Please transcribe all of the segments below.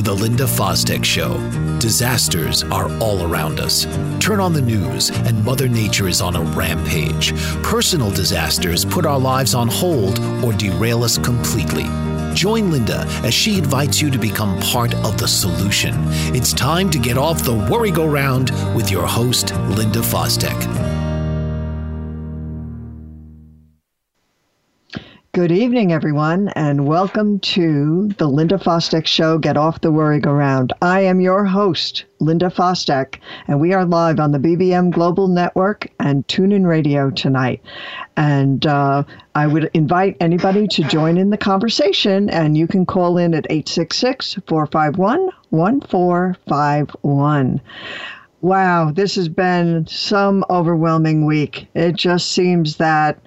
To the Linda Fostek Show. Disasters are all around us. Turn on the news, and Mother Nature is on a rampage. Personal disasters put our lives on hold or derail us completely. Join Linda as she invites you to become part of the solution. It's time to get off the worry go round with your host, Linda Fostek. Good evening, everyone, and welcome to the Linda Fostek Show Get Off the Worry Go Round. I am your host, Linda Fostek, and we are live on the BBM Global Network and TuneIn Radio tonight. And uh, I would invite anybody to join in the conversation, and you can call in at 866 451 1451. Wow, this has been some overwhelming week. It just seems that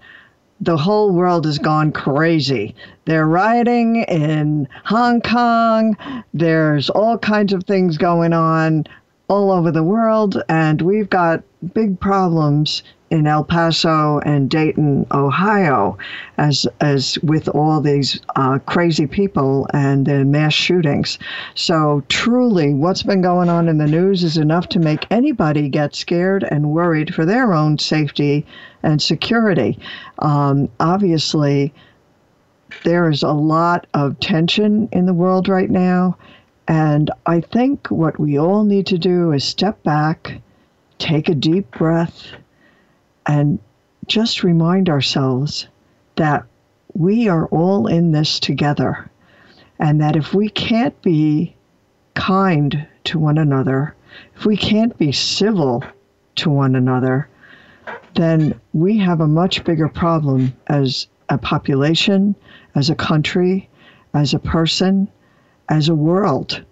the whole world has gone crazy. They're rioting in Hong Kong. There's all kinds of things going on all over the world, and we've got big problems in El Paso and Dayton, Ohio, as as with all these uh, crazy people and the mass shootings. So truly, what's been going on in the news is enough to make anybody get scared and worried for their own safety and security. Um, obviously, there is a lot of tension in the world right now. And I think what we all need to do is step back, take a deep breath, and just remind ourselves that we are all in this together. And that if we can't be kind to one another, if we can't be civil to one another, then we have a much bigger problem as a population, as a country, as a person, as a world.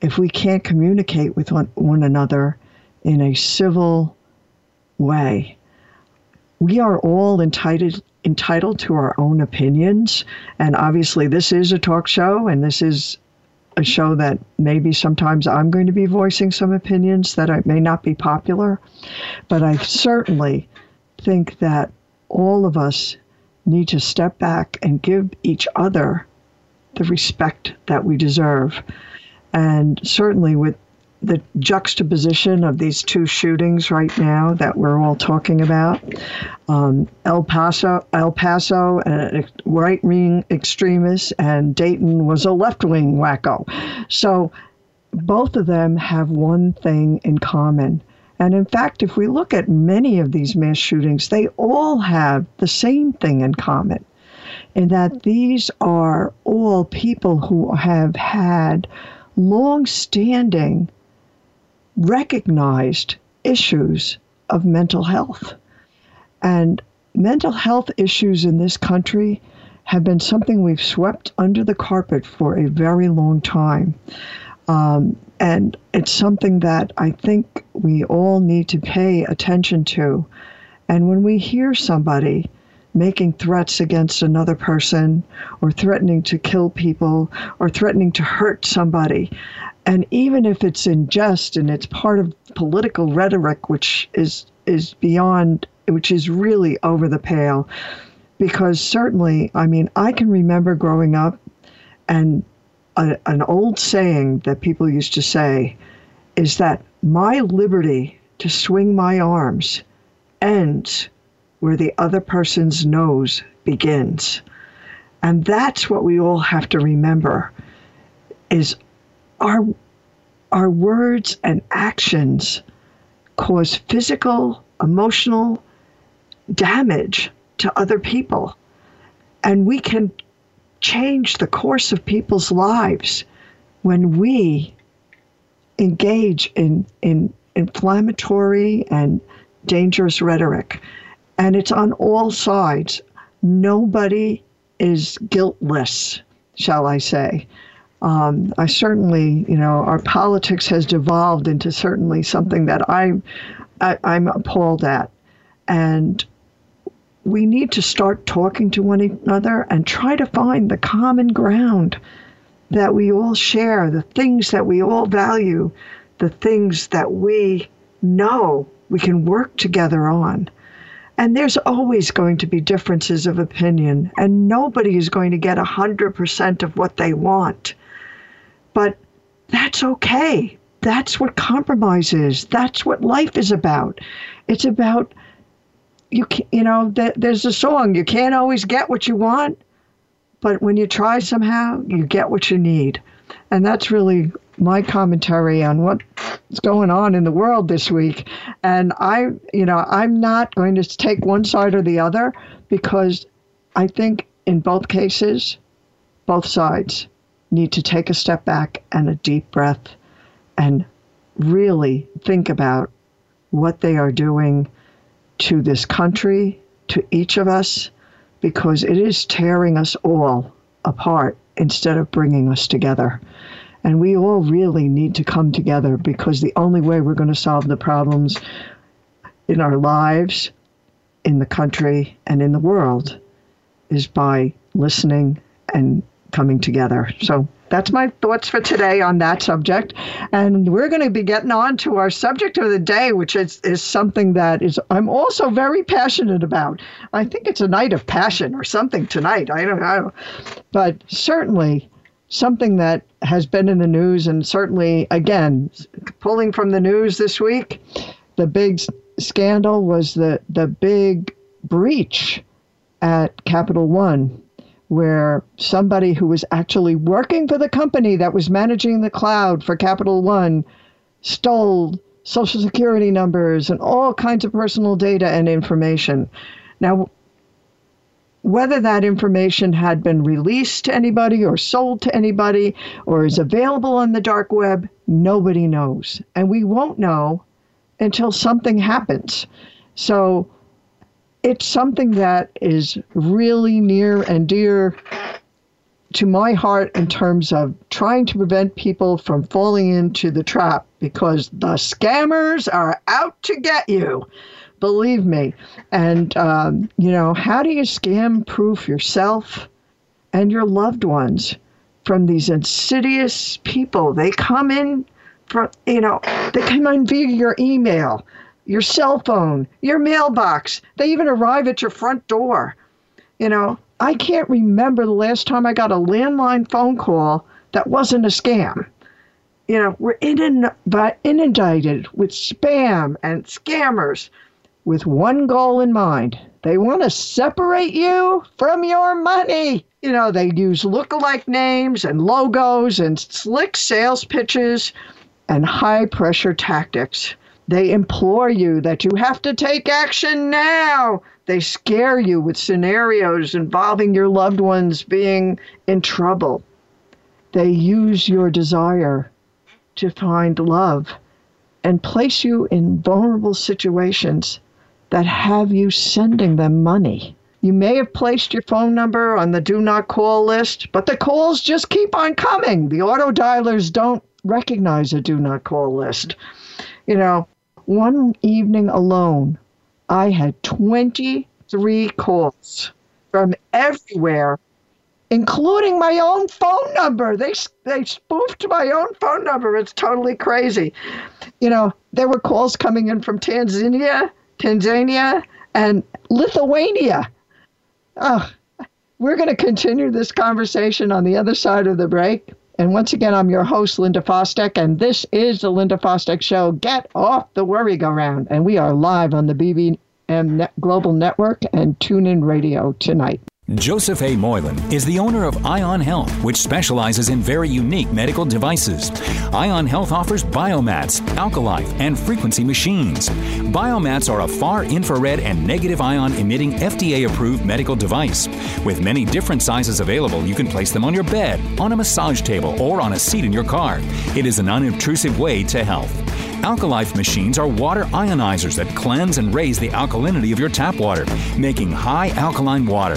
If we can't communicate with one, one another in a civil way, we are all entitled entitled to our own opinions. And obviously this is a talk show and this is a show that maybe sometimes I'm going to be voicing some opinions that I may not be popular. But I certainly think that all of us need to step back and give each other the respect that we deserve. And certainly with the juxtaposition of these two shootings right now that we're all talking about. Um, El Paso, El Paso, a right-wing extremist, and Dayton was a left-wing wacko. So both of them have one thing in common. And in fact, if we look at many of these mass shootings, they all have the same thing in common in that these are all people who have had long standing recognized issues of mental health. And mental health issues in this country have been something we've swept under the carpet for a very long time. Um, and it's something that I think we all need to pay attention to. And when we hear somebody making threats against another person or threatening to kill people or threatening to hurt somebody, And even if it's in jest and it's part of political rhetoric, which is is beyond, which is really over the pale, because certainly, I mean, I can remember growing up, and a, an old saying that people used to say is that my liberty to swing my arms ends where the other person's nose begins. And that's what we all have to remember is our our words and actions cause physical, emotional damage to other people. And we can change the course of people's lives when we engage in, in inflammatory and dangerous rhetoric. And it's on all sides. Nobody is guiltless, shall I say. Um, I certainly, you know, our politics has devolved into certainly something that I, I I'm appalled at, and we need to start talking to one another and try to find the common ground that we all share, the things that we all value, the things that we know we can work together on. And there's always going to be differences of opinion, and nobody is going to get 100% of what they want. But that's okay. That's what compromise is. That's what life is about. It's about you can, you know th- there's a song you can't always get what you want, but when you try somehow you get what you need. And that's really my commentary on what's going on in the world this week. And I, you know, I'm not going to take one side or the other because I think in both cases, both sides need to take a step back and a deep breath and really think about what they are doing to this country, to each of us, because it is tearing us all apart instead of bringing us together. And we all really need to come together because the only way we're going to solve the problems in our lives, in the country, and in the world is by listening and coming together. So that's my thoughts for today on that subject. And we're going to be getting on to our subject of the day, which is, is something that is I'm also very passionate about. I think it's a night of passion or something tonight. I don't know. But certainly something that has been in the news and certainly again pulling from the news this week the big scandal was the the big breach at Capital One where somebody who was actually working for the company that was managing the cloud for Capital One stole social security numbers and all kinds of personal data and information. Now, whether that information had been released to anybody or sold to anybody or is available on the dark web, nobody knows. And we won't know until something happens. So it's something that is really near and dear to my heart in terms of trying to prevent people from falling into the trap because the scammers are out to get you believe me. And, um, you know, how do you scam proof yourself and your loved ones from these insidious people? They come in from, you know, they come in via your email, your cell phone, your mailbox. They even arrive at your front door. You know, I can't remember the last time I got a landline phone call that wasn't a scam you know, we're inundated with spam and scammers with one goal in mind. They want to separate you from your money. You know, they use look-alike names and logos and slick sales pitches and high pressure tactics. They implore you that you have to take action now. They scare you with scenarios involving your loved ones being in trouble. They use your desire to find love and place you in vulnerable situations that have you sending them money. You may have placed your phone number on the do not call list, but the calls just keep on coming. The auto dialers don't recognize a do not call list. You know, one evening alone, I had 23 calls from everywhere including my own phone number. They they spoofed my own phone number. It's totally crazy. You know, there were calls coming in from Tanzania, Tanzania, and Lithuania. Oh, we're going to continue this conversation on the other side of the break. And once again, I'm your host, Linda Fostek, and this is the Linda Fostek Show. Get off the worry go round. And we are live on the BBM Net Global Network and TuneIn Radio tonight. Joseph A. Moylan is the owner of Ion Health, which specializes in very unique medical devices. Ion Health offers biomats, alkalife, and frequency machines. Biomats are a far infrared and negative ion emitting FDA approved medical device. With many different sizes available, you can place them on your bed, on a massage table, or on a seat in your car. It is an unobtrusive way to health. Alkalife machines are water ionizers that cleanse and raise the alkalinity of your tap water, making high alkaline water.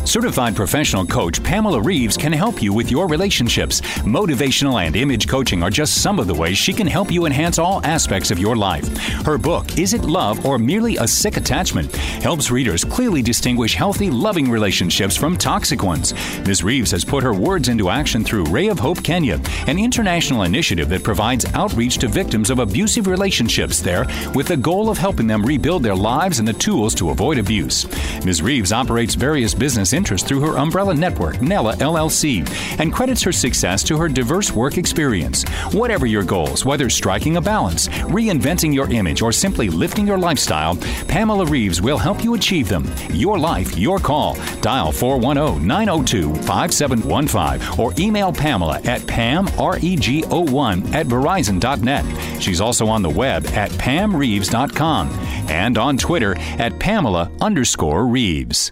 Certified professional coach Pamela Reeves can help you with your relationships. Motivational and image coaching are just some of the ways she can help you enhance all aspects of your life. Her book, Is It Love or Merely a Sick Attachment? helps readers clearly distinguish healthy, loving relationships from toxic ones. Ms. Reeves has put her words into action through Ray of Hope Kenya, an international initiative that provides outreach to victims of abusive relationships there with the goal of helping them rebuild their lives and the tools to avoid abuse. Ms. Reeves operates various business interests through her umbrella network, Nella LLC, and credits her success to her diverse work experience. Whatever your goals, whether striking a balance, reinventing your image, or simply lifting your lifestyle, Pamela Reeves will help you achieve them. Your life, your call. Dial 410 902 5715 or email Pamela at pamrego1 at verizon.net. She's also on the web at pamreeves.com and on Twitter at Pamela underscore Reeves.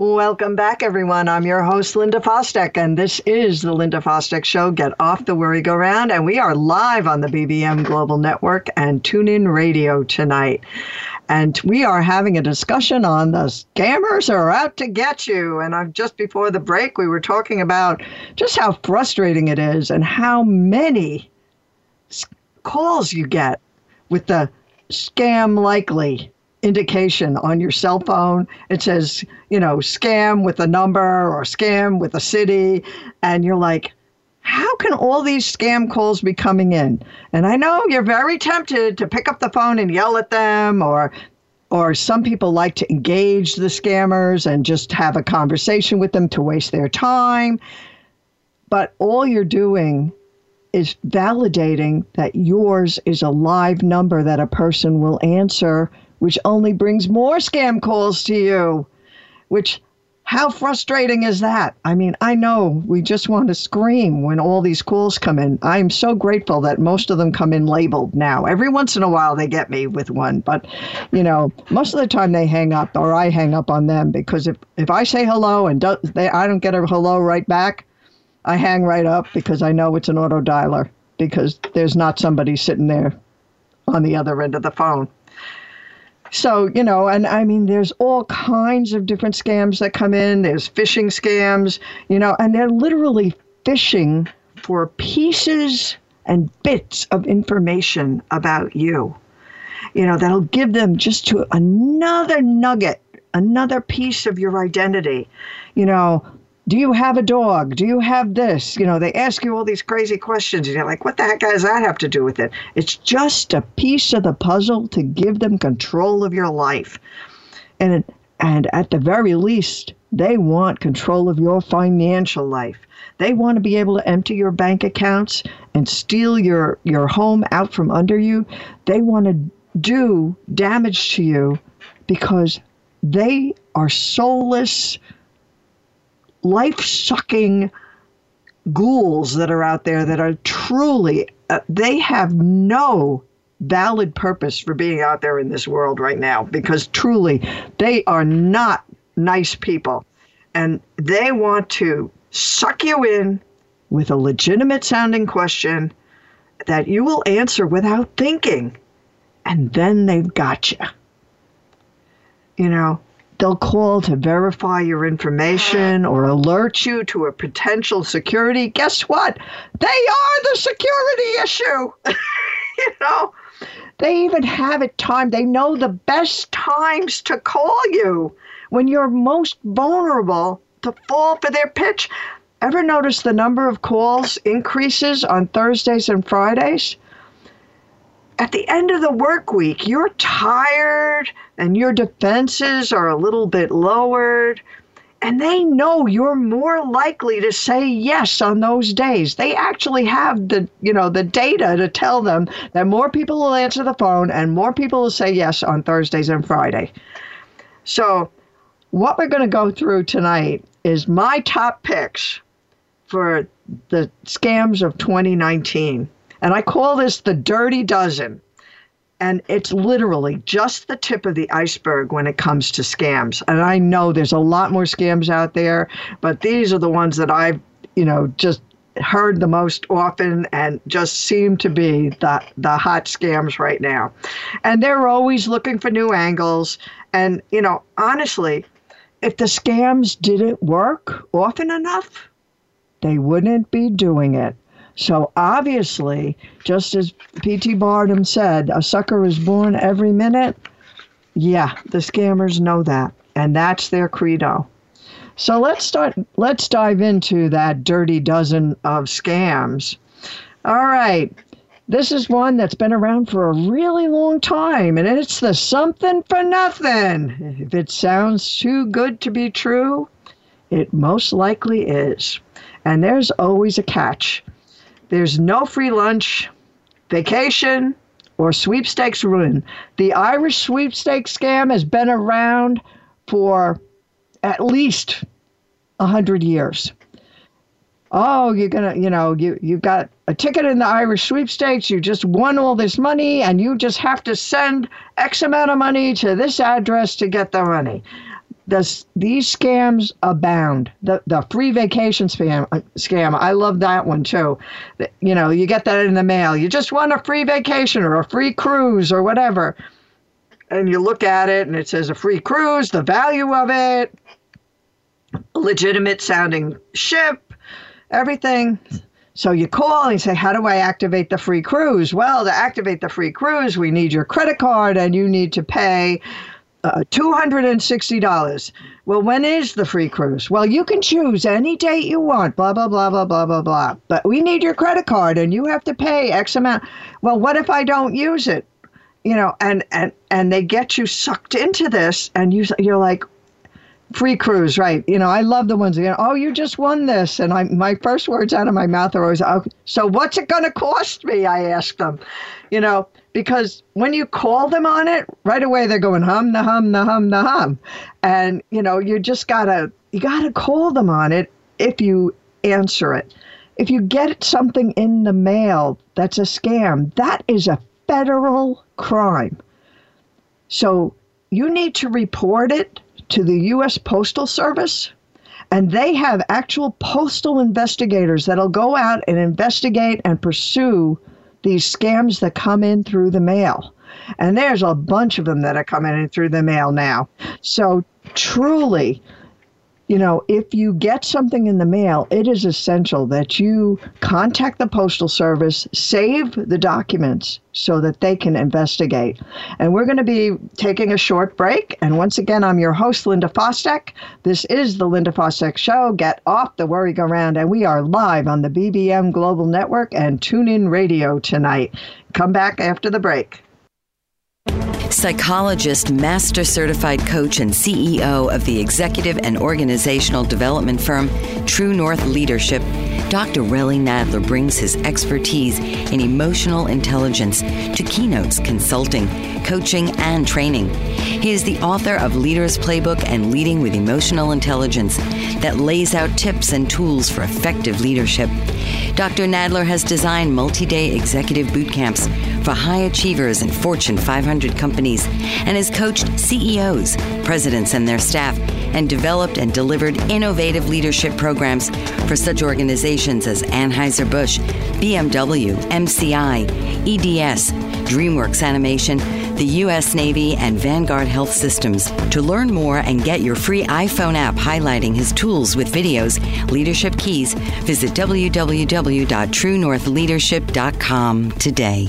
Welcome back, everyone. I'm your host, Linda Fostek, and this is the Linda Fostek Show. Get off the worry go round, and we are live on the BBM Global Network and TuneIn Radio tonight. And we are having a discussion on the scammers are out to get you. And I've, just before the break, we were talking about just how frustrating it is and how many calls you get with the scam likely indication on your cell phone. It says, you know, scam with a number or scam with a city. And you're like, how can all these scam calls be coming in? And I know you're very tempted to pick up the phone and yell at them or or some people like to engage the scammers and just have a conversation with them to waste their time. But all you're doing is validating that yours is a live number that a person will answer which only brings more scam calls to you. Which, how frustrating is that? I mean, I know we just want to scream when all these calls come in. I'm so grateful that most of them come in labeled now. Every once in a while they get me with one, but you know, most of the time they hang up or I hang up on them because if, if I say hello and do, they, I don't get a hello right back, I hang right up because I know it's an auto dialer because there's not somebody sitting there on the other end of the phone. So, you know, and I mean, there's all kinds of different scams that come in. There's phishing scams, you know, and they're literally fishing for pieces and bits of information about you. You know, that'll give them just to another nugget, another piece of your identity. You know, do you have a dog? Do you have this? You know, they ask you all these crazy questions, and you're like, what the heck does that have to do with it? It's just a piece of the puzzle to give them control of your life. And, and at the very least, they want control of your financial life. They want to be able to empty your bank accounts and steal your, your home out from under you. They want to do damage to you because they are soulless life sucking ghouls that are out there that are truly, uh, they have no valid purpose for being out there in this world right now because truly they are not nice people. And they want to suck you in with a legitimate sounding question that you will answer without thinking. And then they've got you. You know, They'll call to verify your information or alert you to a potential security. Guess what? They are the security issue. you know, they even have it timed. They know the best times to call you when you're most vulnerable to fall for their pitch. Ever notice the number of calls increases on Thursdays and Fridays? At the end of the work week, you're tired and your defenses are a little bit lowered. And they know you're more likely to say yes on those days. They actually have the, you know, the data to tell them that more people will answer the phone and more people will say yes on Thursdays and Friday. So, what we're going to go through tonight is my top picks for the scams of 2019. And I call this the dirty dozen. And it's literally just the tip of the iceberg when it comes to scams. And I know there's a lot more scams out there, but these are the ones that I've, you know, just heard the most often and just seem to be the the hot scams right now. And they're always looking for new angles and you know, honestly, if the scams didn't work often enough, they wouldn't be doing it. So obviously, just as P.T. Barnum said, a sucker is born every minute. Yeah, the scammers know that, and that's their credo. So let's start. Let's dive into that dirty dozen of scams. All right. This is one that's been around for a really long time, and it's the something for nothing. If it sounds too good to be true, it most likely is. And there's always a catch. There's no free lunch, vacation, or sweepstakes ruin. The Irish sweepstakes scam has been around for at least a hundred years. Oh, you're gonna, you know, you you got a ticket in the Irish sweepstakes. You just won all this money, and you just have to send X amount of money to this address to get the money this, these scams abound. The the free vacation scam uh, scam. I love that one too. You know, you get that in the mail. You just want a free vacation or a free cruise or whatever, and you look at it and it says a free cruise, the value of it, legitimate sounding ship, everything. So you call and you say, How do I activate the free cruise? Well, to activate the free cruise, we need your credit card and you need to pay uh, $260. Well, when is the free cruise? Well, you can choose any date you want, blah, blah, blah, blah, blah, blah, blah. But we need your credit card and you have to pay X amount. Well, what if I don't use it? You know, and, and, and they get you sucked into this and you, you're like, free cruise, right? You know, I love the ones again. Oh, you just won this, and I my first words out of my mouth are always, oh, "So what's it going to cost me?" I ask them, you know, because when you call them on it, right away they're going hum the hum the hum the hum, and you know you just gotta you gotta call them on it if you answer it. If you get something in the mail that's a scam, that is a federal crime. So you need to report it to the U.S. Postal Service, and they have actual postal investigators that'll go out and investigate and pursue these scams that come in through the mail. And there's a bunch of them that are coming in through the mail now. So truly, you know, if you get something in the mail, it is essential that you contact the Postal Service, save the documents so that they can investigate. And we're going to be taking a short break. And once again, I'm your host, Linda Fostek. This is the Linda Fostek Show. Get off the worry go round. And we are live on the BBM Global Network and TuneIn Radio tonight. Come back after the break psychologist, master certified coach, and CEO of the executive and organizational development firm True North Leadership, Dr. Relly Nadler brings his expertise in emotional intelligence to keynotes, consulting, coaching, and training. He is the author of Leaders Playbook and Leading with Emotional Intelligence that lays out tips and tools for effective leadership. Dr. Nadler has designed multi day executive boot camps for high achievers in Fortune 500 companies and has coached CEOs, presidents, and their staff and developed and delivered innovative leadership programs for such organizations as Anheuser-Busch, BMW, MCI, EDS, DreamWorks Animation, the U.S. Navy, and Vanguard Health Systems. To learn more and get your free iPhone app highlighting his tools with videos, leadership keys, visit www.truenorthleadership.com today.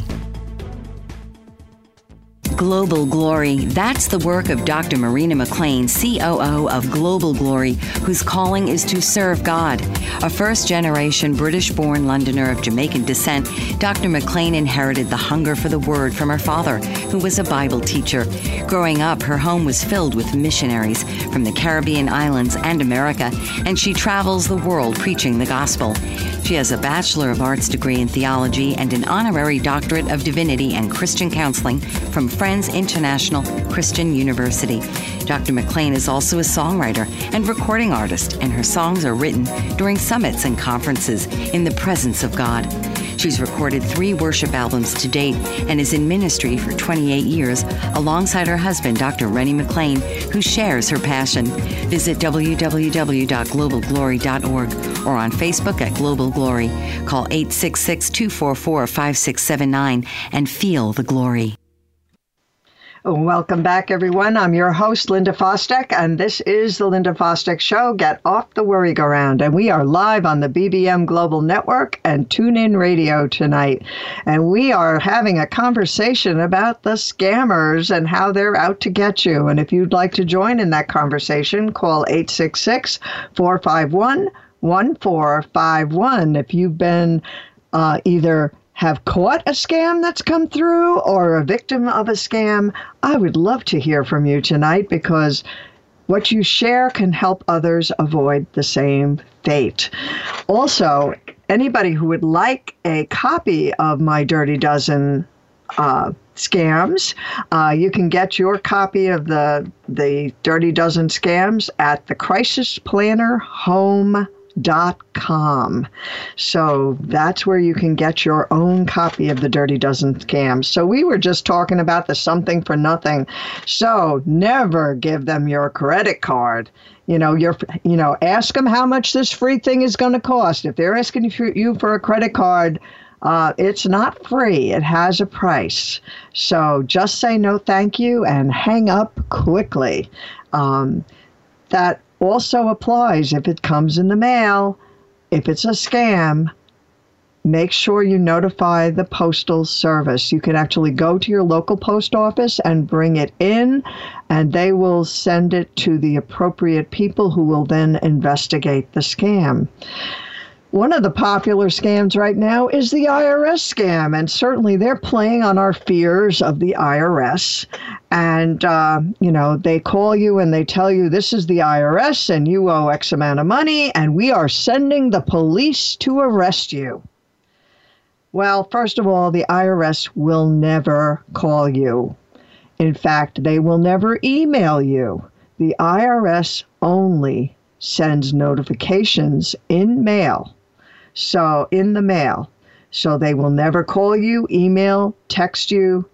Global Glory. That's the work of Dr. Marina McLean, COO of Global Glory, whose calling is to serve God. A first generation British born Londoner of Jamaican descent, Dr. McLean inherited the hunger for the word from her father, who was a Bible teacher. Growing up, her home was filled with missionaries from the Caribbean islands and America, and she travels the world preaching the gospel. She has a Bachelor of Arts degree in theology and an honorary doctorate of divinity and Christian counseling from Friends International Christian University. Dr. McLean is also a songwriter and recording artist, and her songs are written during summits and conferences in the presence of God. She's recorded three worship albums to date and is in ministry for 28 years alongside her husband, Dr. Rennie McLean, who shares her passion. Visit www.globalglory.org or on Facebook at Global Glory. Call 866 244 5679 and feel the glory. Welcome back, everyone. I'm your host, Linda Fostek, and this is the Linda Fostek Show. Get off the worry go round. And we are live on the BBM Global Network and TuneIn Radio tonight. And we are having a conversation about the scammers and how they're out to get you. And if you'd like to join in that conversation, call 866 451 1451. If you've been uh, either have caught a scam that's come through or a victim of a scam, I would love to hear from you tonight because what you share can help others avoid the same fate. Also, anybody who would like a copy of my Dirty Dozen uh, scams. Uh, you can get your copy of the the Dirty Dozen scams at the Crisis Planner Home dot com. So that's where you can get your own copy of the Dirty Dozen scams. So we were just talking about the something for nothing. So never give them your credit card. You know, your you know, ask them how much this free thing is going to cost. If they're asking you for a credit card, uh, it's not free. It has a price. So just say no, thank you, and hang up quickly. Um, that also applies if it comes in the mail. If it's a scam, make sure you notify the postal service. You can actually go to your local post office and bring it in, and they will send it to the appropriate people who will then investigate the scam. One of the popular scams right now is the IRS scam, and certainly they're playing on our fears of the IRS. And, uh, you know, they call you and they tell you this is the IRS and you owe X amount of money, and we are sending the police to arrest you. Well, first of all, the IRS will never call you. In fact, they will never email you. The IRS only sends notifications in mail so, in the mail. So, they will never call you, email, text you.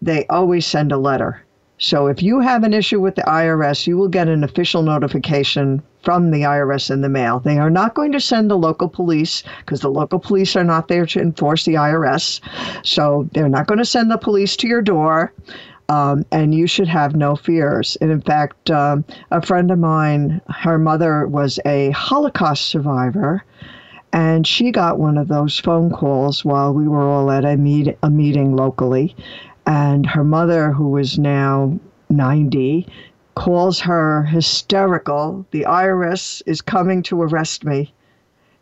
They always send a letter. So if you have an issue with the IRS, you will get an official notification from the IRS in the mail. They are not going to send the local police because the local police are not there to enforce the IRS. So they're not going to send the police to your door. Um, and you should have no fears. And in fact, um, a friend of mine, her mother was a Holocaust survivor, and she got one of those phone calls while we were all at a, meet, a meeting locally. And her mother, who is now 90, calls her hysterical. The IRS is coming to arrest me.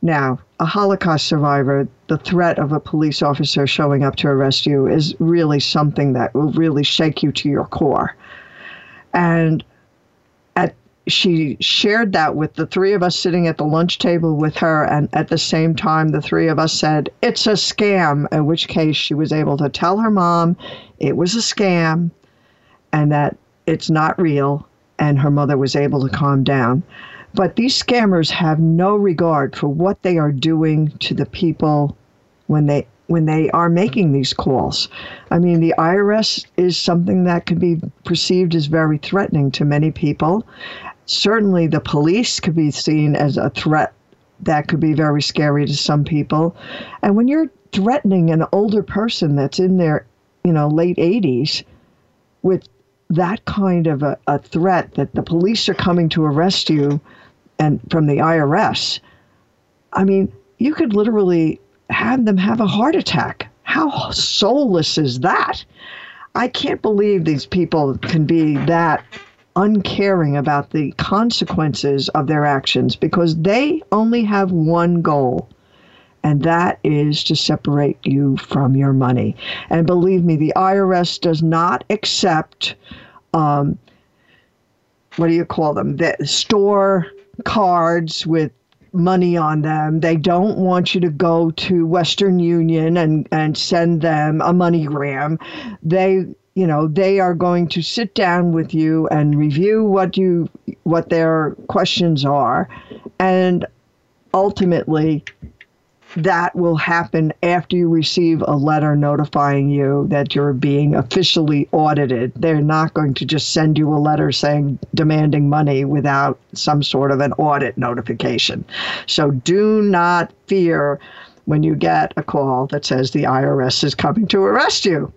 Now, a Holocaust survivor, the threat of a police officer showing up to arrest you is really something that will really shake you to your core. And at she shared that with the three of us sitting at the lunch table with her and at the same time the three of us said it's a scam in which case she was able to tell her mom it was a scam and that it's not real and her mother was able to calm down but these scammers have no regard for what they are doing to the people when they when they are making these calls. I mean, the IRS is something that can be perceived as very threatening to many people. Certainly, the police could be seen as a threat that could be very scary to some people. And when you're threatening an older person that's in their, you know, late 80s with that kind of a, a threat that the police are coming to arrest you and from the IRS, I mean, you could literally have them have a heart attack. How soulless is that? I can't believe these people can be that uncaring about the consequences of their actions because they only have one goal, and that is to separate you from your money. And believe me, the IRS does not accept, um, what do you call them? The store cards with money on them. They don't want you to go to Western Union and, and send them a MoneyGram. They you know they are going to sit down with you and review what you what their questions are and ultimately that will happen after you receive a letter notifying you that you're being officially audited. They're not going to just send you a letter saying demanding money without some sort of an audit notification. So do not fear when you get a call that says the IRS is coming to arrest you.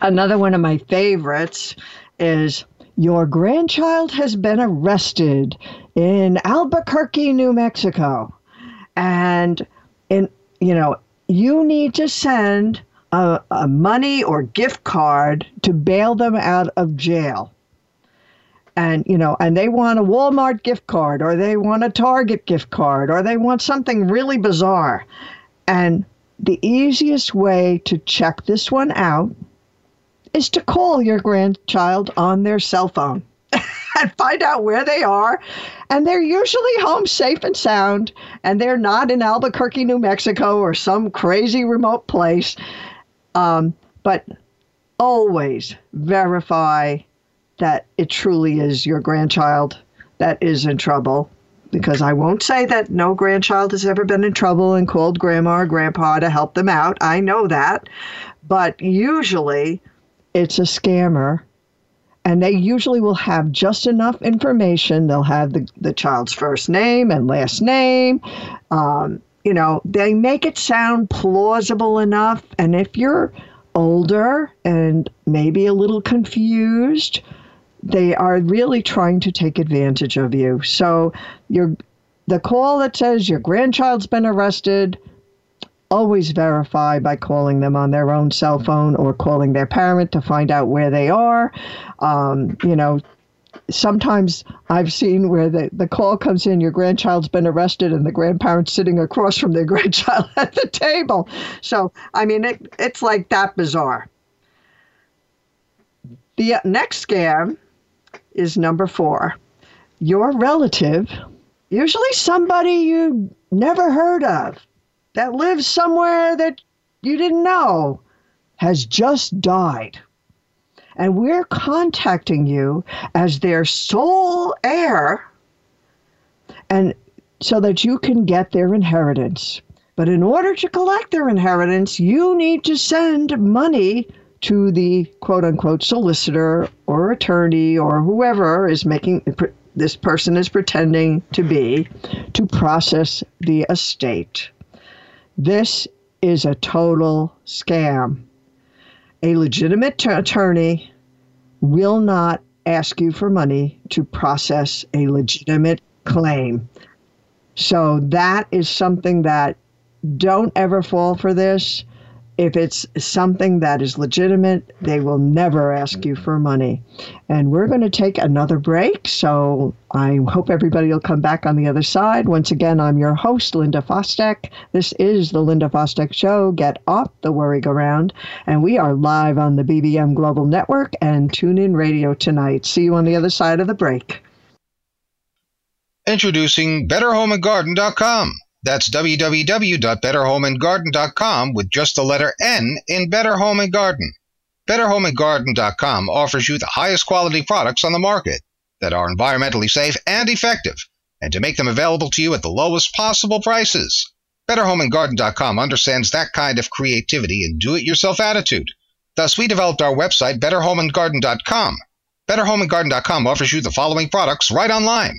Another one of my favorites is your grandchild has been arrested in Albuquerque, New Mexico. And in you know, you need to send a, a money or gift card to bail them out of jail. And you know, and they want a Walmart gift card or they want a Target gift card or they want something really bizarre. And the easiest way to check this one out is to call your grandchild on their cell phone and find out where they are. And they're usually home safe and sound, and they're not in Albuquerque, New Mexico, or some crazy remote place. Um, but always verify that it truly is your grandchild that is in trouble. Because I won't say that no grandchild has ever been in trouble and called grandma or grandpa to help them out. I know that. But usually, it's a scammer and they usually will have just enough information. They'll have the, the child's first name and last name. Um, you know, they make it sound plausible enough. And if you're older and maybe a little confused, they are really trying to take advantage of you. So your the call that says your grandchild's been arrested, always verify by calling them on their own cell phone or calling their parent to find out where they are. Um, you know, sometimes I've seen where the, the call comes in, your grandchild's been arrested, and the grandparent's sitting across from their grandchild at the table. So, I mean, it, it's like that bizarre. The next scam is number four. Your relative, usually somebody you never heard of, that lives somewhere that you didn't know has just died. And we're contacting you as their sole heir and so that you can get their inheritance. But in order to collect their inheritance, you need to send money to the quote unquote solicitor or attorney or whoever is making this person is pretending to be to process the estate. This is a total scam. A legitimate t- attorney will not ask you for money to process a legitimate claim. So that is something that don't ever fall for this. If it's something that is legitimate, they will never ask you for money. And we're going to take another break. So I hope everybody will come back on the other side. Once again, I'm your host, Linda Fostek. This is the Linda Fostek Show. Get off the worry-go-round. And we are live on the BBM Global Network and TuneIn Radio tonight. See you on the other side of the break. Introducing BetterHomeAndGarden.com. That's www.betterhomeandgarden.com with just the letter N in Better Home and Garden. BetterHomeandGarden.com offers you the highest quality products on the market that are environmentally safe and effective, and to make them available to you at the lowest possible prices. BetterHomeandGarden.com understands that kind of creativity and do-it-yourself attitude. Thus, we developed our website, BetterHomeandGarden.com. BetterHomeandGarden.com offers you the following products right online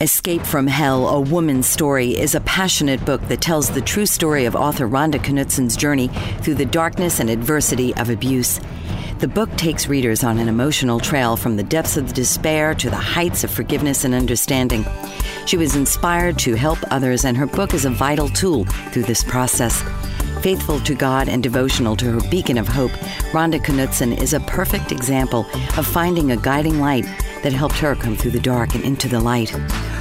Escape from Hell, A Woman's Story is a passionate book that tells the true story of author Rhonda Knutsen's journey through the darkness and adversity of abuse. The book takes readers on an emotional trail from the depths of despair to the heights of forgiveness and understanding. She was inspired to help others, and her book is a vital tool through this process. Faithful to God and devotional to her beacon of hope, Rhonda Knutsen is a perfect example of finding a guiding light that helped her come through the dark and into the light.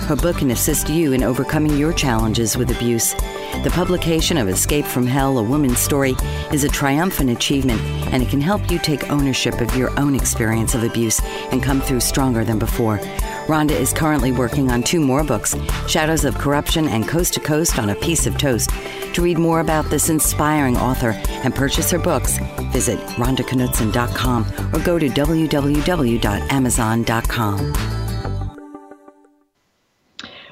Her book can assist you in overcoming your challenges with abuse. The publication of Escape from Hell, A Woman's Story, is a triumphant achievement, and it can help you take ownership of your own experience of abuse and come through stronger than before. Rhonda is currently working on two more books Shadows of Corruption and Coast to Coast on a Piece of Toast. To read more about this inspiring author and purchase her books, visit rhondaknutsen.com or go to www.amazon.com.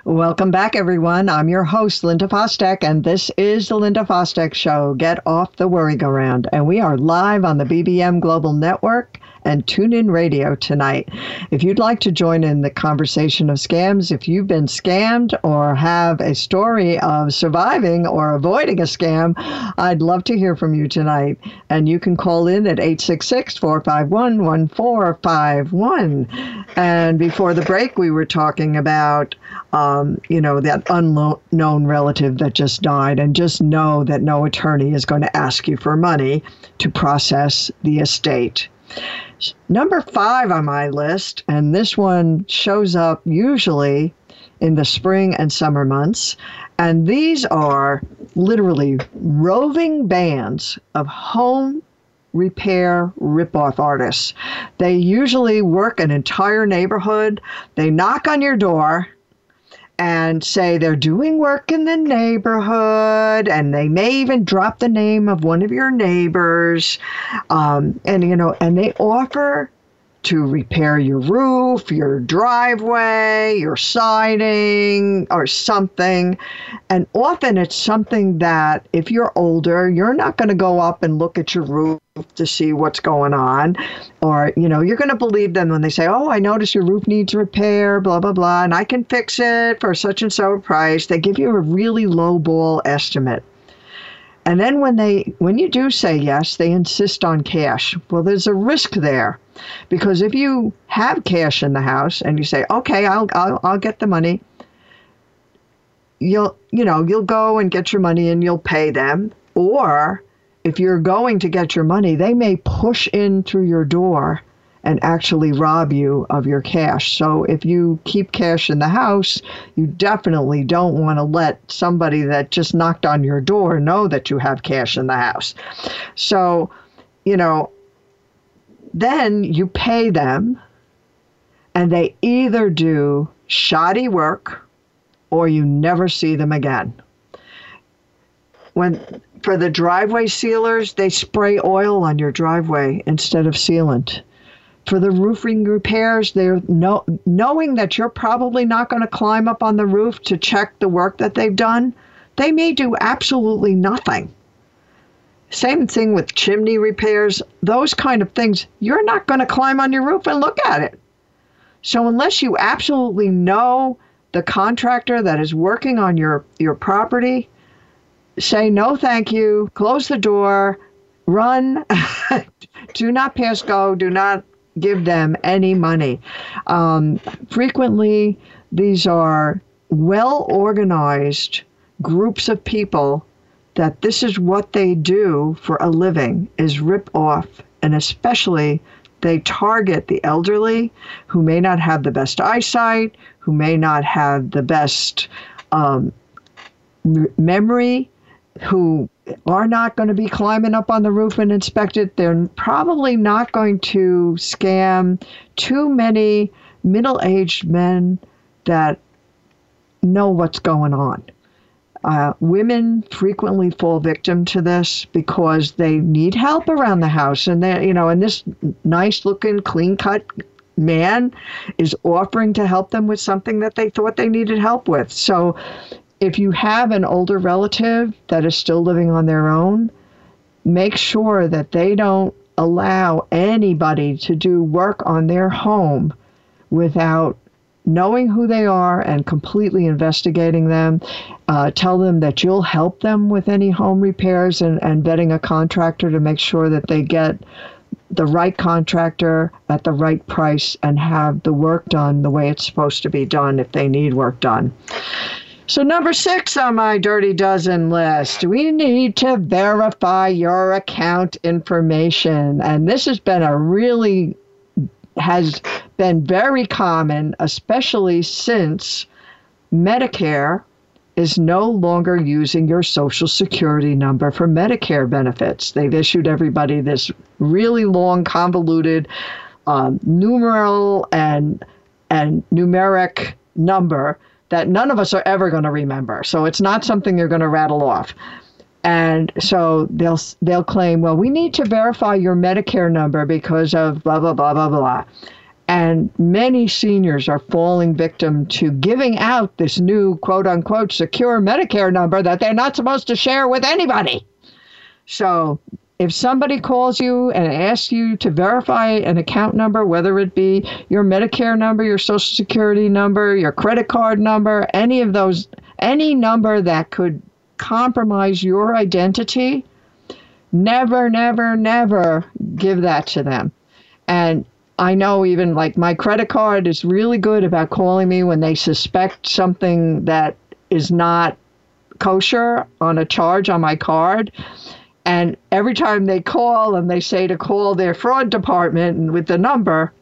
Welcome back, everyone. I'm your host, Linda Fostek, and this is the Linda Fostek Show. Get off the worry-go-round. And we are live on the BBM Global Network and TuneIn Radio tonight. If you'd like to join in the conversation of scams, if you've been scammed or have a story of surviving or avoiding a scam, I'd love to hear from you tonight. And you can call in at 866 451 1451. And before the break, we were talking about, um, you know, that unknown relative that just died, and just know that no attorney is going to ask you for money to process the estate. Number five on my list, and this one shows up usually in the spring and summer months, and these are literally roving bands of home repair ripoff artists. They usually work an entire neighborhood. They knock on your door and say they're doing work in the neighborhood and they may even drop the name of one of your neighbors. Um, and you know and they offer to repair your roof, your driveway, your siding, or something. And often it's something that if you're older, you're not going to go up and look at your roof to see what's going on. Or, you know, you're going to believe them when they say, oh, I notice your roof needs repair, blah, blah, blah, and I can fix it for such and so price. They give you a really low ball estimate. And then when they when you do say yes, they insist on cash. Well, there's a risk there. Because if you have cash in the house and you say, "Okay, I'll I'll, I'll get the money." You'll you know, you'll go and get your money and you'll pay them. Or if you're going to get your money, they may push in through your door and actually rob you of your cash. So if you keep cash in the house, you definitely don't want to let somebody that just knocked on your door know that you have cash in the house. So, you know, Then you pay them, and they either do shoddy work or you never see them again. When for the driveway sealers, they spray oil on your driveway instead of sealant. For the roofing repairs, they're know, knowing that you're probably not going to climb up on the roof to check the work that they've done. They may do absolutely nothing. Same thing with chimney repairs, those kind of things. You're not going to climb on your roof and look at it. So, unless you absolutely know the contractor that is working on your, your property, say no thank you, close the door, run, do not pass go, do not give them any money. Um, frequently, these are well organized groups of people that this is what they do for a living is rip off and especially they target the elderly who may not have the best eyesight who may not have the best um, memory who are not going to be climbing up on the roof and inspect it they're probably not going to scam too many middle-aged men that know what's going on uh, women frequently fall victim to this because they need help around the house, and they, you know, and this nice-looking, clean-cut man is offering to help them with something that they thought they needed help with. So, if you have an older relative that is still living on their own, make sure that they don't allow anybody to do work on their home without knowing who they are and completely investigating them. Uh, tell them that you'll help them with any home repairs and, and vetting a contractor to make sure that they get the right contractor at the right price and have the work done the way it's supposed to be done if they need work done. So, number six on my dirty dozen list, we need to verify your account information. And this has been a really has been very common, especially since Medicare is no longer using your social security number for Medicare benefits. They've issued everybody this really long, convoluted um, numeral and and numeric number that none of us are ever going to remember. So it's not something you're going to rattle off. And so they'll they'll claim, well, we need to verify your Medicare number because of blah blah blah blah blah. And many seniors are falling victim to giving out this new quote unquote secure Medicare number that they're not supposed to share with anybody. So if somebody calls you and asks you to verify an account number, whether it be your Medicare number, your Social Security number, your credit card number, any of those, any number that could compromise your identity, never, never, never give that to them. And I know even like my credit card is really good about calling me when they suspect something that is not kosher on a charge on my card. And every time they call and they say to call their fraud department and with the number,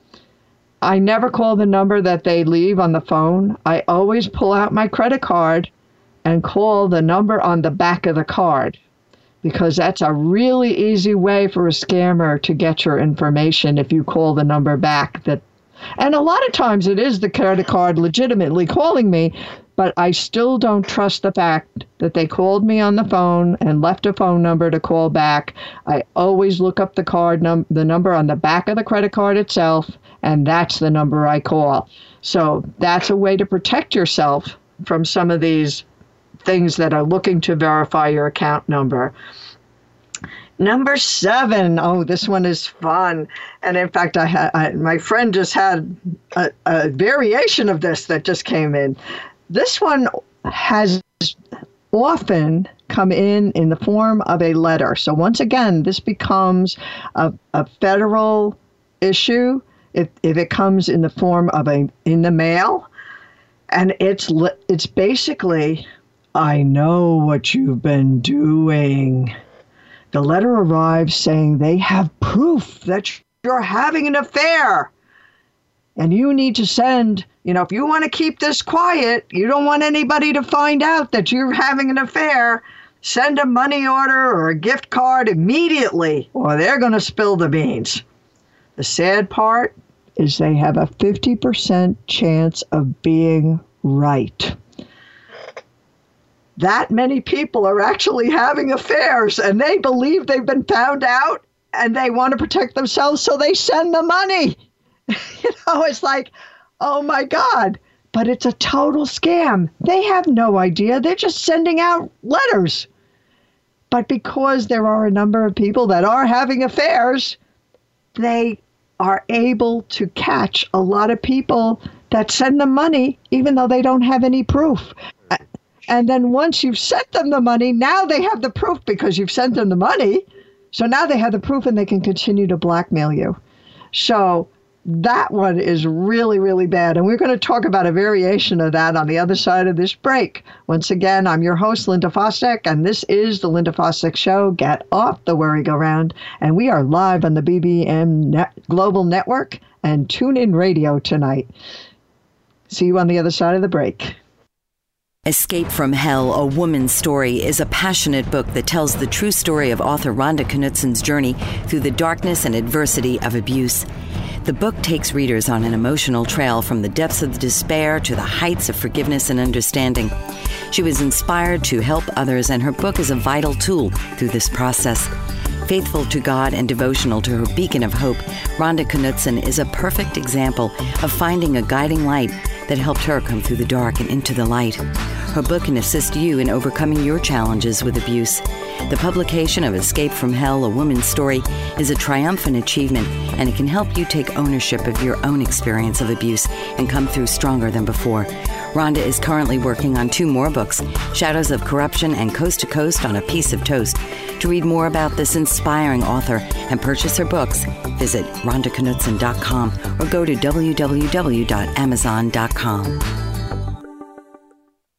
I never call the number that they leave on the phone. I always pull out my credit card and call the number on the back of the card because that's a really easy way for a scammer to get your information if you call the number back that and a lot of times it is the credit card legitimately calling me but I still don't trust the fact that they called me on the phone and left a phone number to call back. I always look up the card num- the number on the back of the credit card itself and that's the number I call. So that's a way to protect yourself from some of these things that are looking to verify your account number. Number seven. Oh, this one is fun. And in fact, I had I, my friend just had a, a variation of this that just came in. This one has often come in in the form of a letter. So once again, this becomes a, a federal issue if, if it comes in the form of a in the mail, and it's it's basically I know what you've been doing. The letter arrives saying they have proof that you're having an affair. And you need to send, you know, if you want to keep this quiet, you don't want anybody to find out that you're having an affair, send a money order or a gift card immediately, or they're going to spill the beans. The sad part is they have a 50% chance of being right. That many people are actually having affairs and they believe they've been found out and they want to protect themselves, so they send the money. you know, it's like, oh my God. But it's a total scam. They have no idea. They're just sending out letters. But because there are a number of people that are having affairs, they are able to catch a lot of people that send them money even though they don't have any proof. And then once you've sent them the money, now they have the proof because you've sent them the money. So now they have the proof and they can continue to blackmail you. So that one is really, really bad. And we're going to talk about a variation of that on the other side of this break. Once again, I'm your host, Linda Fostek, and this is the Linda Fostek Show. Get off the worry-go-round. And we are live on the BBM Net- Global Network and TuneIn Radio tonight. See you on the other side of the break. Escape from Hell, A Woman's Story is a passionate book that tells the true story of author Rhonda Knutsen's journey through the darkness and adversity of abuse. The book takes readers on an emotional trail from the depths of despair to the heights of forgiveness and understanding. She was inspired to help others, and her book is a vital tool through this process. Faithful to God and devotional to her beacon of hope, Rhonda Knutsen is a perfect example of finding a guiding light that helped her come through the dark and into the light. Her book can assist you in overcoming your challenges with abuse. The publication of Escape from Hell, A Woman's Story, is a triumphant achievement, and it can help you take ownership of your own experience of abuse and come through stronger than before. Rhonda is currently working on two more books Shadows of Corruption and Coast to Coast on a Piece of Toast. To read more about this inspiring author and purchase her books, visit rhondaknutsen.com or go to www.amazon.com. 哈。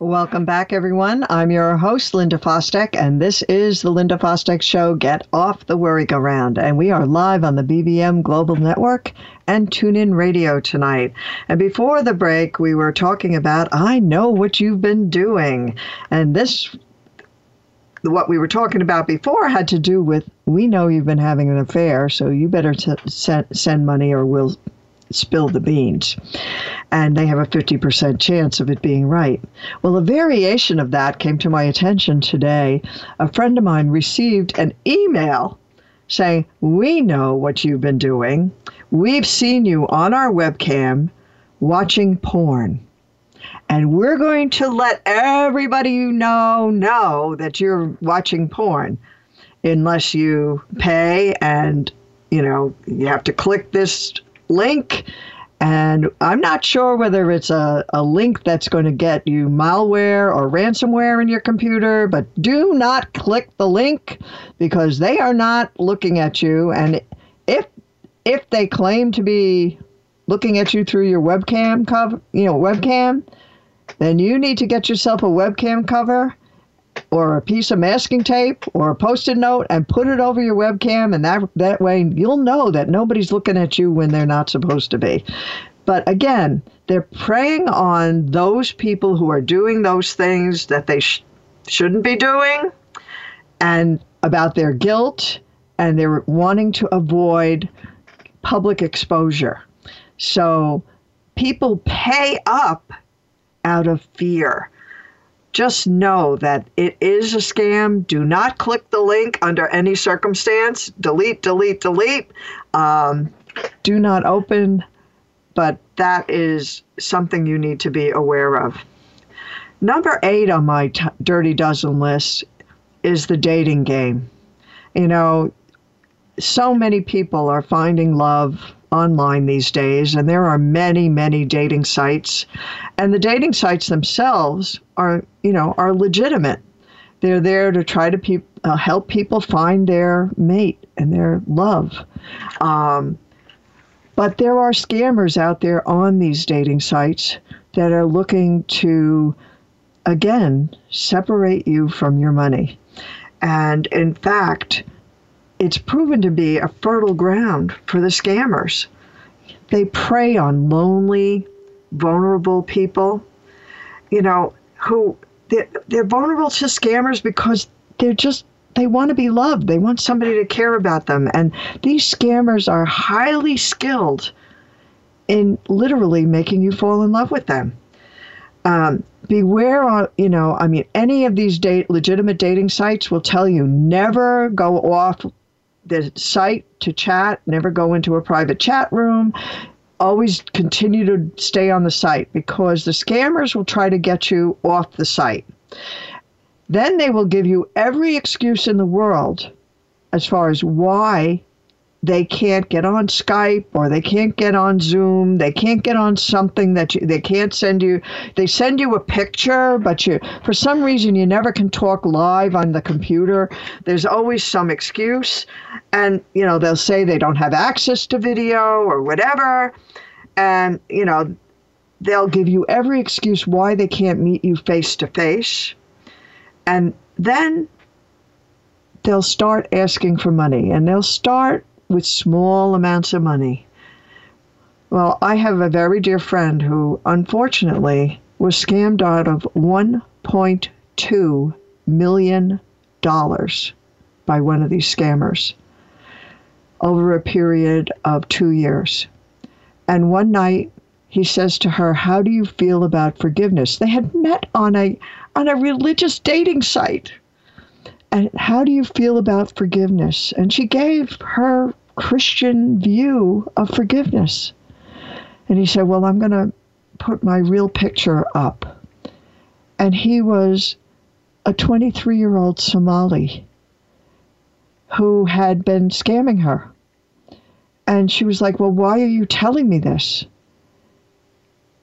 Welcome back, everyone. I'm your host, Linda Fostek, and this is the Linda Fostek Show. Get off the worry-go-round, and we are live on the BBM Global Network and TuneIn Radio tonight. And before the break, we were talking about I know what you've been doing, and this. What we were talking about before had to do with we know you've been having an affair, so you better t- send money or we'll spill the beans. And they have a 50% chance of it being right. Well, a variation of that came to my attention today. A friend of mine received an email saying, We know what you've been doing. We've seen you on our webcam watching porn. And we're going to let everybody you know know that you're watching porn unless you pay and you know you have to click this link. And I'm not sure whether it's a, a link that's going to get you malware or ransomware in your computer, but do not click the link because they are not looking at you. And if if they claim to be looking at you through your webcam cover, you know, webcam, then you need to get yourself a webcam cover or a piece of masking tape or a post-it note and put it over your webcam and that that way you'll know that nobody's looking at you when they're not supposed to be. But again, they're preying on those people who are doing those things that they sh- shouldn't be doing and about their guilt and they're wanting to avoid public exposure. So people pay up out of fear just know that it is a scam. Do not click the link under any circumstance. Delete, delete, delete. Um, do not open, but that is something you need to be aware of. Number eight on my t- dirty dozen list is the dating game. You know, so many people are finding love online these days, and there are many, many dating sites. And the dating sites themselves are, you know, are legitimate. They're there to try to pe- uh, help people find their mate and their love. Um, but there are scammers out there on these dating sites that are looking to, again, separate you from your money. And in fact, it's proven to be a fertile ground for the scammers. They prey on lonely, vulnerable people, you know, who they're, they're vulnerable to scammers because they're just they want to be loved. They want somebody to care about them. And these scammers are highly skilled in literally making you fall in love with them. Um, beware, of you know, I mean, any of these date, legitimate dating sites will tell you never go off the site to chat, never go into a private chat room. Always continue to stay on the site because the scammers will try to get you off the site. Then they will give you every excuse in the world as far as why they can't get on Skype or they can't get on Zoom. They can't get on something that you, they can't send you. They send you a picture, but you, for some reason, you never can talk live on the computer. There's always some excuse. And, you know, they'll say they don't have access to video or whatever. And, you know, they'll give you every excuse why they can't meet you face to face. And then they'll start asking for money and they'll start with small amounts of money. Well, I have a very dear friend who unfortunately was scammed out of $1.2 million by one of these scammers over a period of two years. And one night he says to her, How do you feel about forgiveness? They had met on a on a religious dating site. And how do you feel about forgiveness? And she gave her Christian view of forgiveness. And he said, Well, I'm going to put my real picture up. And he was a 23 year old Somali who had been scamming her. And she was like, Well, why are you telling me this?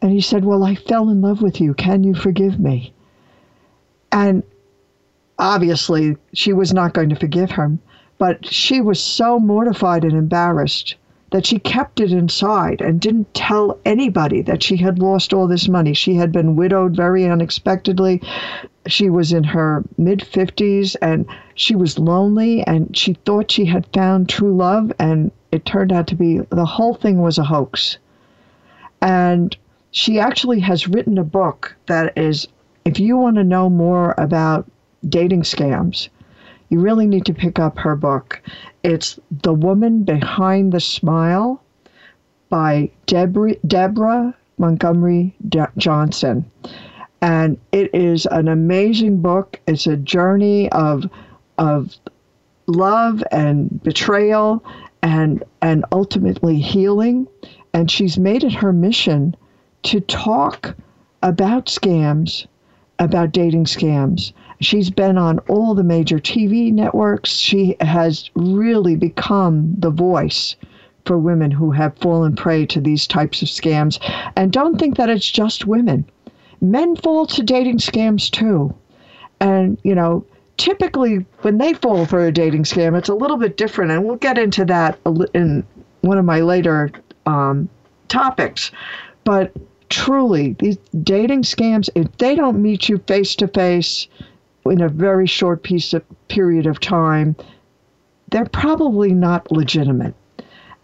And he said, Well, I fell in love with you. Can you forgive me? And obviously, she was not going to forgive him. But she was so mortified and embarrassed that she kept it inside and didn't tell anybody that she had lost all this money. She had been widowed very unexpectedly. She was in her mid 50s and she was lonely and she thought she had found true love, and it turned out to be the whole thing was a hoax. And she actually has written a book that is, if you want to know more about dating scams, you really need to pick up her book. It's The Woman Behind the Smile by Deborah, Deborah Montgomery Johnson. And it is an amazing book. It's a journey of, of love and betrayal and, and ultimately healing. And she's made it her mission to talk about scams, about dating scams, She's been on all the major TV networks. She has really become the voice for women who have fallen prey to these types of scams. And don't think that it's just women. Men fall to dating scams too. And, you know, typically when they fall for a dating scam, it's a little bit different. And we'll get into that in one of my later um, topics. But truly, these dating scams, if they don't meet you face to face, in a very short piece of period of time, they're probably not legitimate.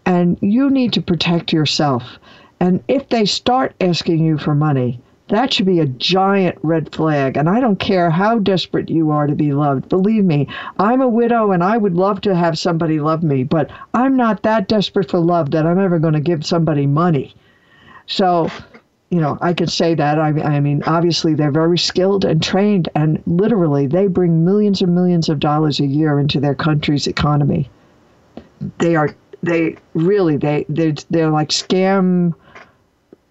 And you need to protect yourself. And if they start asking you for money, that should be a giant red flag. And I don't care how desperate you are to be loved. Believe me, I'm a widow and I would love to have somebody love me, but I'm not that desperate for love that I'm ever going to give somebody money. So you know, I could say that. I, I mean, obviously, they're very skilled and trained, and literally, they bring millions and millions of dollars a year into their country's economy. They are, they really, they, they're, they're like scam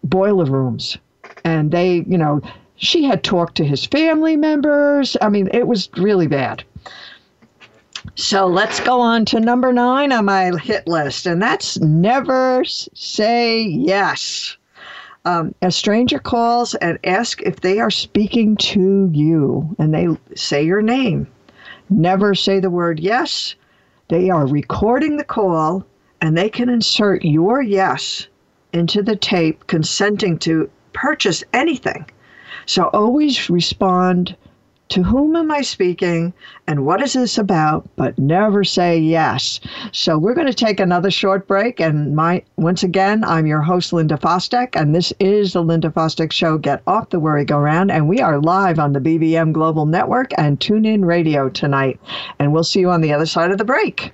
boiler rooms. And they, you know, she had talked to his family members. I mean, it was really bad. So let's go on to number nine on my hit list, and that's never say yes. Um, a stranger calls and asks if they are speaking to you, and they say your name. Never say the word yes. They are recording the call, and they can insert your yes into the tape, consenting to purchase anything. So always respond to whom am I speaking and what is this about? But never say yes. So we're going to take another short break. And my once again, I'm your host, Linda Fostek, and this is the Linda Fostek Show. Get off the worry go round. And we are live on the BBM Global Network and TuneIn Radio tonight. And we'll see you on the other side of the break.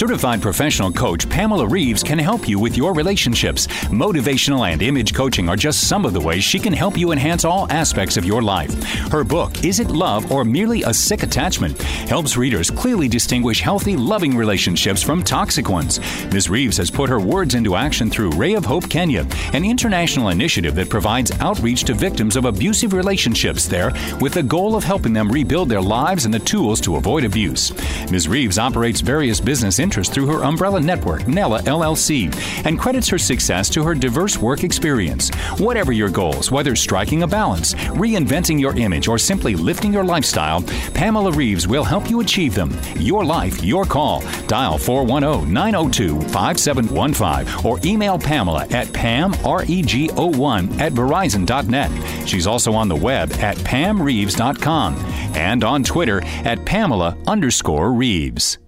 Certified professional coach Pamela Reeves can help you with your relationships. Motivational and image coaching are just some of the ways she can help you enhance all aspects of your life. Her book, Is It Love or Merely a Sick Attachment, helps readers clearly distinguish healthy, loving relationships from toxic ones. Ms. Reeves has put her words into action through Ray of Hope Kenya, an international initiative that provides outreach to victims of abusive relationships there with the goal of helping them rebuild their lives and the tools to avoid abuse. Ms. Reeves operates various business interest through her umbrella network, Nella LLC, and credits her success to her diverse work experience. Whatever your goals, whether striking a balance, reinventing your image, or simply lifting your lifestyle, Pamela Reeves will help you achieve them. Your life, your call. Dial 410 902 5715 or email Pamela at pamrego1 at verizon.net. She's also on the web at pamreeves.com and on Twitter at Pamela underscore Reeves.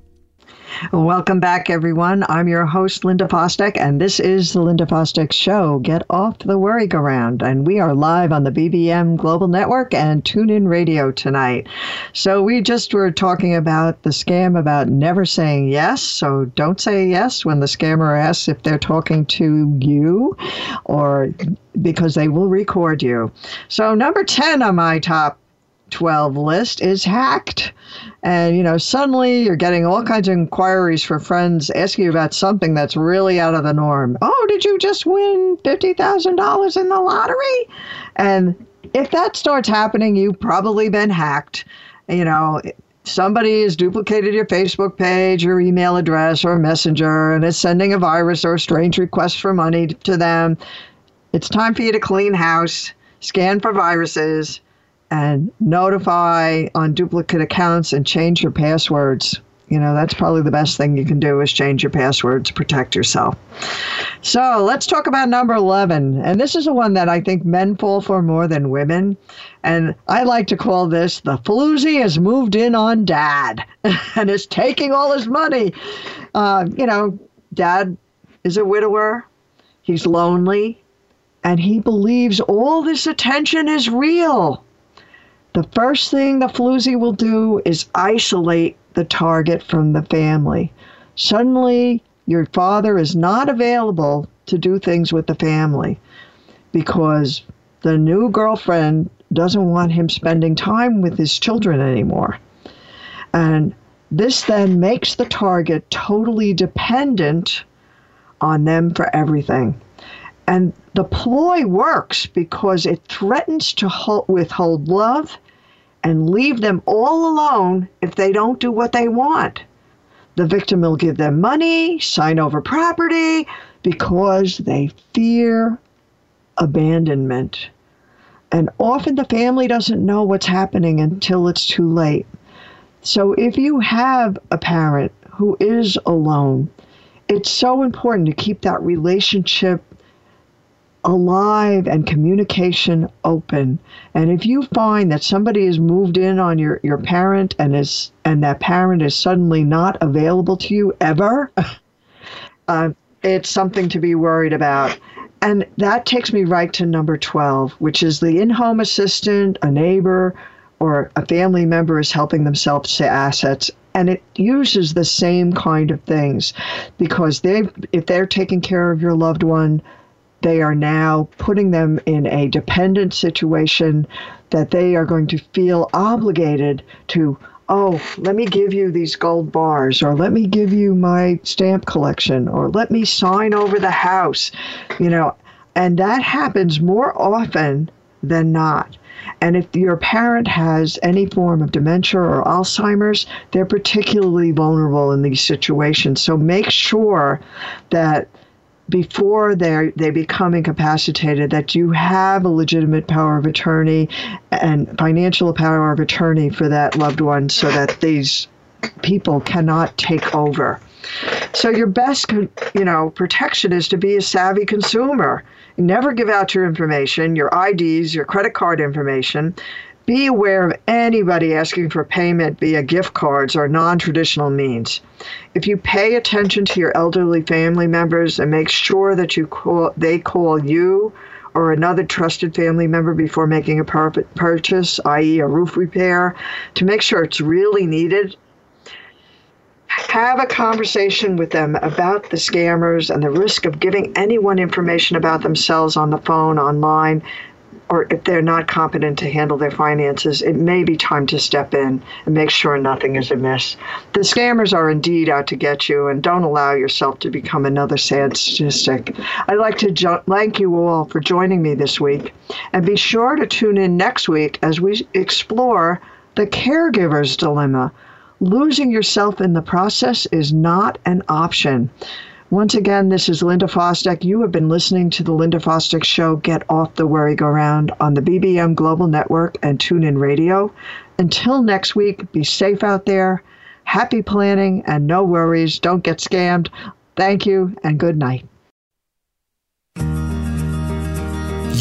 Welcome back, everyone. I'm your host, Linda Fostek, and this is the Linda Fostek Show. Get off the worry-go-round, and we are live on the BBM Global Network and TuneIn Radio tonight. So we just were talking about the scam about never saying yes. So don't say yes when the scammer asks if they're talking to you, or because they will record you. So number ten on my top 12 list is hacked. And, you know, suddenly you're getting all kinds of inquiries from friends asking you about something that's really out of the norm. Oh, did you just win $50,000 in the lottery? And if that starts happening, you've probably been hacked. You know, somebody has duplicated your Facebook page, your email address, or messenger, and is sending a virus or a strange request for money to them. It's time for you to clean house, scan for viruses, and notify on duplicate accounts and change your passwords. You know, that's probably the best thing you can do is change your passwords, protect yourself. So let's talk about number 11. And this is the one that I think men fall for more than women. And I like to call this the floozy has moved in on dad and is taking all his money. Uh, you know, dad is a widower, he's lonely, and he believes all this attention is real. The first thing the floozy will do is isolate the target from the family. Suddenly, your father is not available to do things with the family because the new girlfriend doesn't want him spending time with his children anymore. And this then makes the target totally dependent on them for everything. And the ploy works because it threatens to hold, withhold love and leave them all alone if they don't do what they want. The victim will give them money, sign over property, because they fear abandonment. And often the family doesn't know what's happening until it's too late. So if you have a parent who is alone, it's so important to keep that relationship alive and communication open. And if you find that somebody has moved in on your, your parent and is and that parent is suddenly not available to you ever, uh, it's something to be worried about. And that takes me right to number 12, which is the in home assistant, a neighbor, or a family member is helping themselves to assets. And it uses the same kind of things because they, if they're taking care of your loved one, they are now putting them in a dependent situation that they are going to feel obligated to oh, let me give you these gold bars, or let me give you my stamp collection, or let me sign over the house, you know, and that happens more often than not. And if your parent has any form of dementia or Alzheimer's, they're particularly vulnerable in these situations. So make sure that before they they become incapacitated that you have a legitimate power of attorney and financial power of attorney for that loved one so that these people cannot take over. So your best, you know, protection is to be a savvy consumer. Never give out your information, your IDs, your credit card information, be aware of anybody asking for payment via gift cards or non traditional means. If you pay attention to your elderly family members and make sure that you call, they call you or another trusted family member before making a purchase, i.e., a roof repair, to make sure it's really needed. Have a conversation with them about the scammers and the risk of giving anyone information about themselves on the phone, online, or if they're not competent to handle their finances, it may be time to step in and make sure nothing is amiss. The scammers are indeed out to get you, and don't allow yourself to become another sad statistic. I'd like to jo- thank you all for joining me this week, and be sure to tune in next week as we explore the caregiver's dilemma. Losing yourself in the process is not an option. Once again, this is Linda Fostek. You have been listening to The Linda Fostek Show, Get Off the Worry Go Round on the BBM Global Network and TuneIn Radio. Until next week, be safe out there, happy planning, and no worries. Don't get scammed. Thank you, and good night.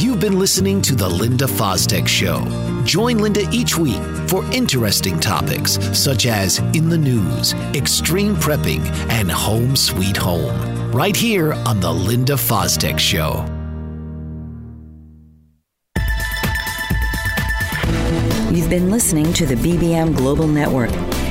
You've been listening to The Linda Fostek Show. Join Linda each week for interesting topics such as in the news, extreme prepping, and home sweet home. Right here on The Linda Fostek Show. You've been listening to the BBM Global Network.